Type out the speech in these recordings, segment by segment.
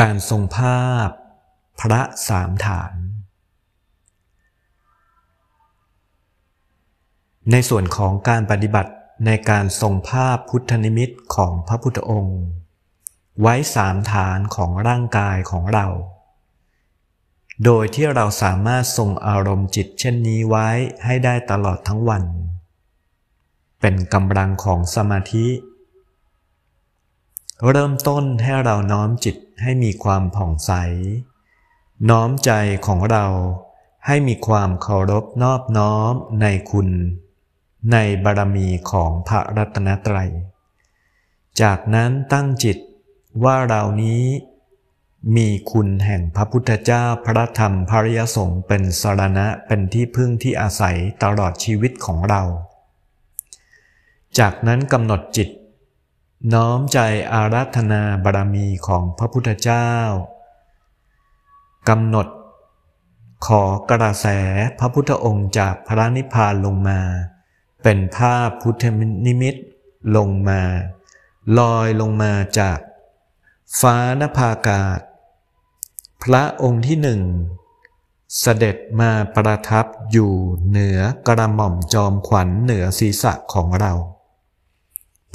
การทรงภาพพระสามฐาน ในส่วนของการปฏิบัติในการทรงภาพพุทธนิมิตของพระพุทธองค์ ไว้สามฐานของร่างกายของเรา โดยที่เราสามารถทรงอารมณ์จิตเช่นนี้ไว้ให้ได้ตลอดทั้งวัน เป็นกำลังของสมาธิ เริ่มต้นให้เราน้อมจิตให้มีความผ่องใส น้อมใจของเราให้มีความเคารพนอบน้อมในคุณ ในบารมีของพระรัตนตรัย จากนั้นตั้งจิตว่าเรานี้ มีคุณแห่งพระพุทธเจ้าพระธรรมพระยสงฆ์เป็นสรณะเป็นที่พึ่งที่อาศัยตลอดชีวิตของเรา จากนั้นกำหนดจิต น้อมใจอาราธนาบารมีของพระพุทธเจ้ากำหนด ขอกระแสพระพุทธองค์จากพระนิพพานลงมา เป็นภาพพุทธนิมิตลงมา ลอยลงมาจาก ฟ้านภากาศ พระองค์ที่หนึ่งเสด็จมาประทับอยู่เหนือกระหม่อมจอมขวัญเหนือศีรษะของเรา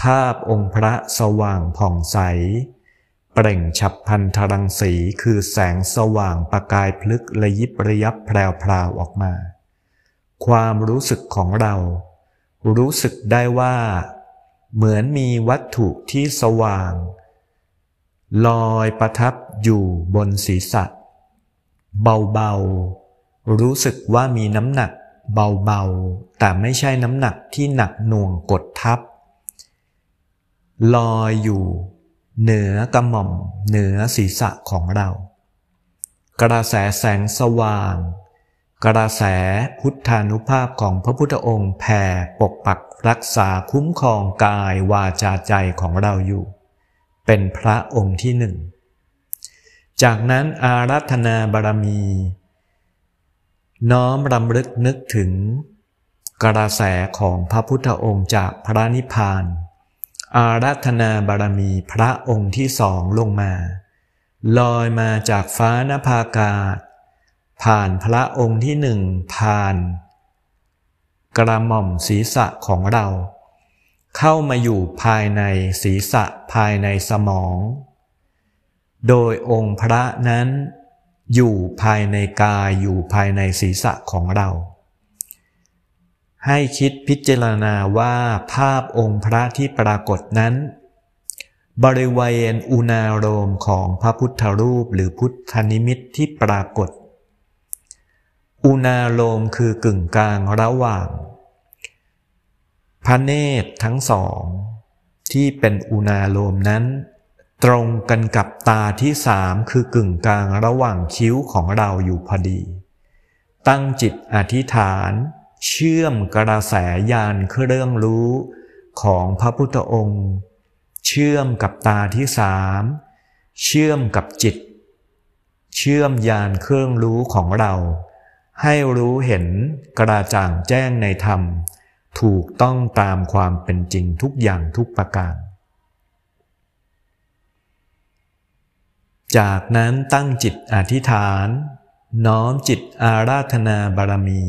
ภาพองค์พระสว่างผ่องใส เปล่งฉับพันธรังสีคือแสงสว่างประกายพลึกระยิบระยับแพรวๆออกมา ความรู้สึกของเรา รู้สึกได้ว่า เหมือนมีวัตถุที่สว่าง ลอยประทับอยู่บนศีรษะ เบาๆ รู้สึกว่ามีน้ำหนักเบาๆ แต่ไม่ใช่น้ำหนักที่หนักหน่วงกดทับ ลอยอยู่เหนือกระหม่อมเหนือศีรษะของเรา กระแสแสงสว่าง กระแสพุทธานุภาพของพระพุทธองค์แผ่ปกปักรักษาคุ้มครองกายวาจาใจของเราอยู่ เป็นพระองค์ที่หนึ่ง จากนั้นอารัธนาบารมี น้อมรำลึกนึกถึง กระแสของพระพุทธองค์จากพระนิพพาน อารัธนาบารมีพระองค์ที่สองลงมา ลอยมาจากฟ้านภากาศ ผ่านพระองค์ที่หนึ่งผ่าน กระหม่อมศีรษะของเรา เข้ามาอยู่ภายในศีรษะภายในสมอง โดยองค์พระนั้น อยู่ภายในกายอยู่ภายในศีรษะของเรา ให้คิดพิจารณาว่าภาพองค์พระที่ปรากฏนั้น บริเวณอุณาโรมของพระพุทธรูปหรือพุทธนิมิตที่ปรากฏ อุณาโลมคือกึ่งกลางระหว่าง พระเนตรทั้งสอง ที่เป็นอุณาโลมนั้น ตรงกันกับตาที่สามคือกึ่งกลางระหว่างคิ้วของเราอยู่พอดี ตั้งจิตอธิษฐาน เชื่อมกระแสยานเครื่องรู้ของพระพุทธองค์ เชื่อมกับตาที่สามเชื่อมกับจิต เชื่อมยานเครื่องรู้ของเรา ให้รู้เห็นกระจ่างแจ้งในธรรม ถูกต้องตามความเป็นจริงทุกอย่างทุกประการ จากนั้นตั้งจิตอธิษฐาน น้อมจิตอาราธนาบารมี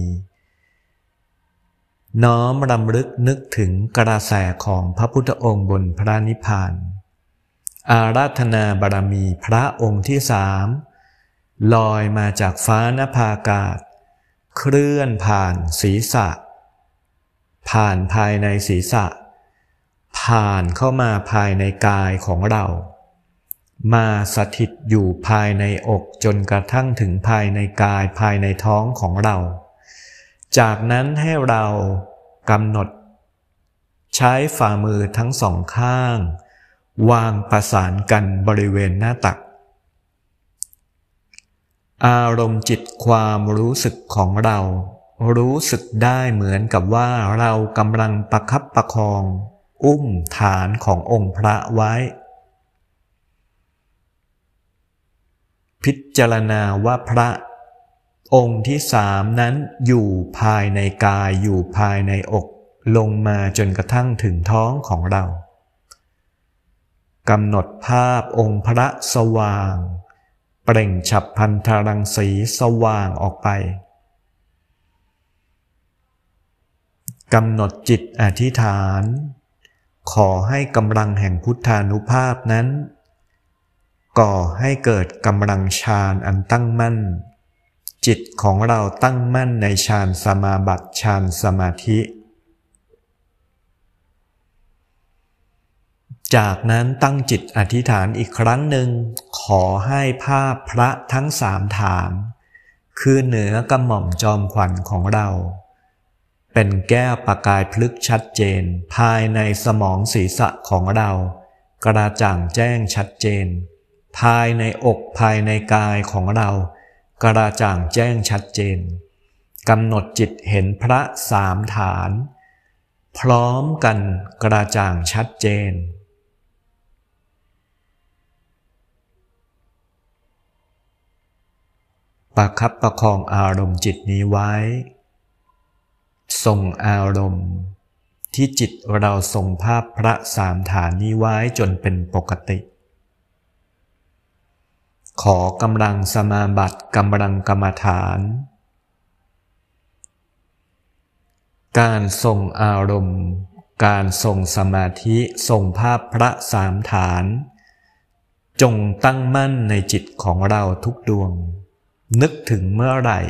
น้อมรำลึกนึกถึงกระแสของพระพุทธองค์บนพระนิพพาน อาราธนาบารมีพระองค์ที่สามลอยมาจากฟ้านภากาศ เคลื่อนผ่านศีรษะ ผ่านภายในศีรษะ ผ่านเข้ามาภายในกายของเรา มาสถิตอยู่ภายในอกจนกระทั่งถึงภายในกายภายในท้องของเรา จากนั้นให้เรากำหนด ใช้ฝ่ามือทั้งสองข้าง วางประสานกันบริเวณหน้าตัก อารมณ์จิตความรู้สึกของเรา รู้สึกได้เหมือนกับว่าเรากำลังประคับประคอง อุ้มฐานขององค์พระไว้ พิจารณาว่าพระ องค์ที่สามนั้นอยู่ภายในกายอยู่ภายในอก ลงมาจนกระทั่งถึงท้องของเรากำหนดภาพองค์พระสว่าง เปล่งฉับพันธรังสีสว่างออกไปกำหนดจิตอธิษฐาน ขอให้กำลังแห่งพุทธานุภาพนั้น ก่อให้เกิดกำลังฌานอันตั้งมั่น จิตของเราตั้งมั่นในฌานสมาบัติฌานสมาธิ จากนั้นตั้งจิตอธิษฐานอีกครั้งหนึ่ง ขอให้ภาพพระทั้งสามฐาน คือเหนือกระหม่อมจอมขวัญของเรา เป็นแก้วประกายพลึกชัดเจน ภายในสมองศีรษะของเรา กระจ่างแจ้งชัดเจน ภายในอกภายในกายของเรา กระจ่างแจ้งชัดเจนกำหนดจิตเห็นพระสามฐาน พร้อมกันกระจ่างชัดเจน ประคับประคองอารมณ์จิตนี้ไว้ทรงอารมณ์ ที่จิตเราทรงภาพพระสามฐานนี้ไว้จนเป็นปกติ ขอกำลังสมาบัติกำลังกรรมฐาน การทรงอารมณ์ การทรงสมาธิทรงภาพพระสามฐาน จงตั้งมั่นในจิตของเราทุกดวง นึกถึงเมื่อไหร่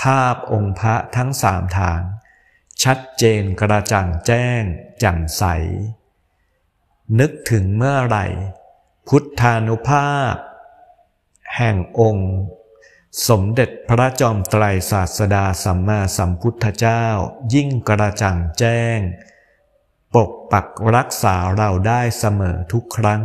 ภาพองค์พระทั้งสามฐาน ชัดเจนกระจ่างแจ้งแจ่มใส นึกถึงเมื่อไหร่ พุทธานุภาพ แห่งองค์ สมเด็จพระจอมไตรศาสดาสัมมาสัมพุทธเจ้า ยิ่งกระจ่างแจ้ง ปกปักรักษาเราได้เสมอทุกครั้ง